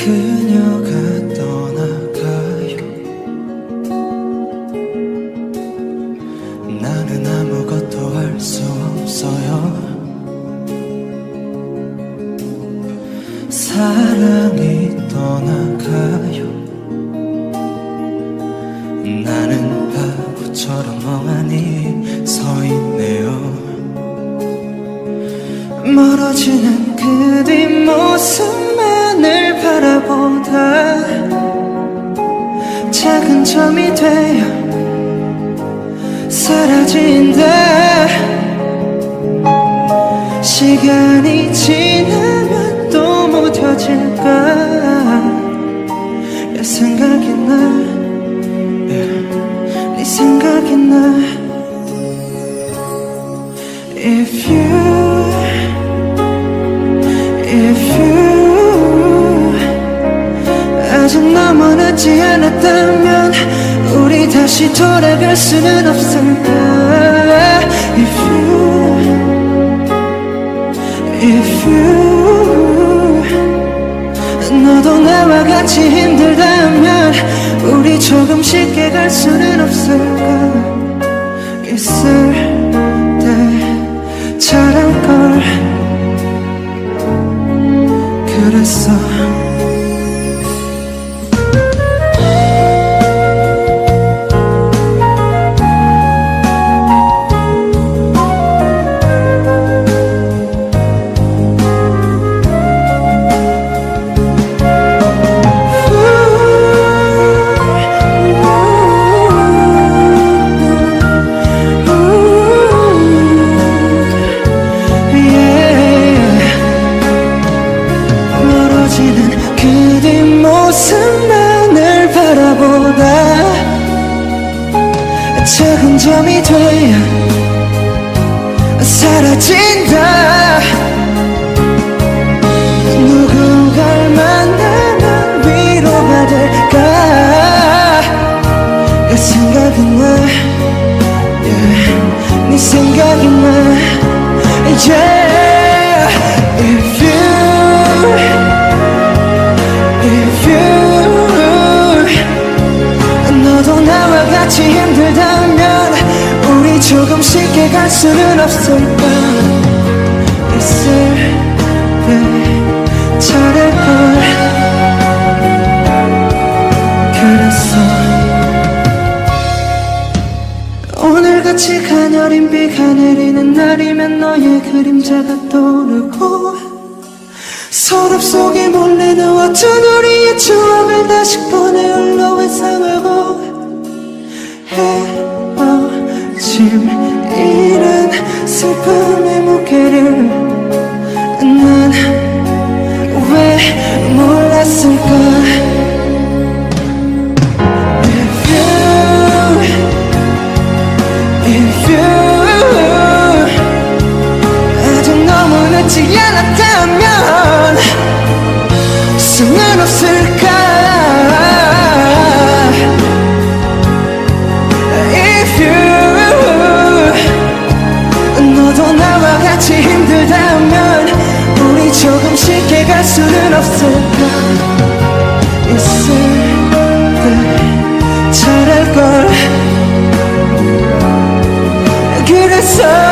그녀가 떠나가요. 나는 아무것도 할 수 없어요. 사랑이 떠나가요. 나는 바보처럼 멍하니 서 있네요. 멀어지는 그 뒷모습 만을 바라보다 작은 점이 되어 사라진다. 시간이 지나면 또 무뎌질까? 내 생각이 나네 생각이 나. If you If you 아직 늦지 않았다면 우리 다시 돌아갈 수는 없을까 If you If you 너도 나와 같이 힘들다면 우리 조금 쉽게 갈 수는 없을까? 있을 때 잘할걸. 그랬어 점이 되어 사라진다 누군가를 만나면 위로가 될까 내 생각이 나 yeah. 네 생각이 나 yeah. If you If you 너도 나와 같이 힘들다면 조금 쉽게 갈 수는 없을까 있을 때 잘할걸. 그랬어 오늘같이 가녀린 비가 내리는 날이면 너의 그림자가 떠오르고 서랍 속에 몰래 넣었던 우리의 추억을 다시 꺼내 흘러 회상하고 헤 어짐 이른 슬픔의 무게를 난 왜 몰랐을까? If you If you 아직 너무 늦지 않았다면 수는 없을까 없을까? 있을 때 잘할걸. 그래서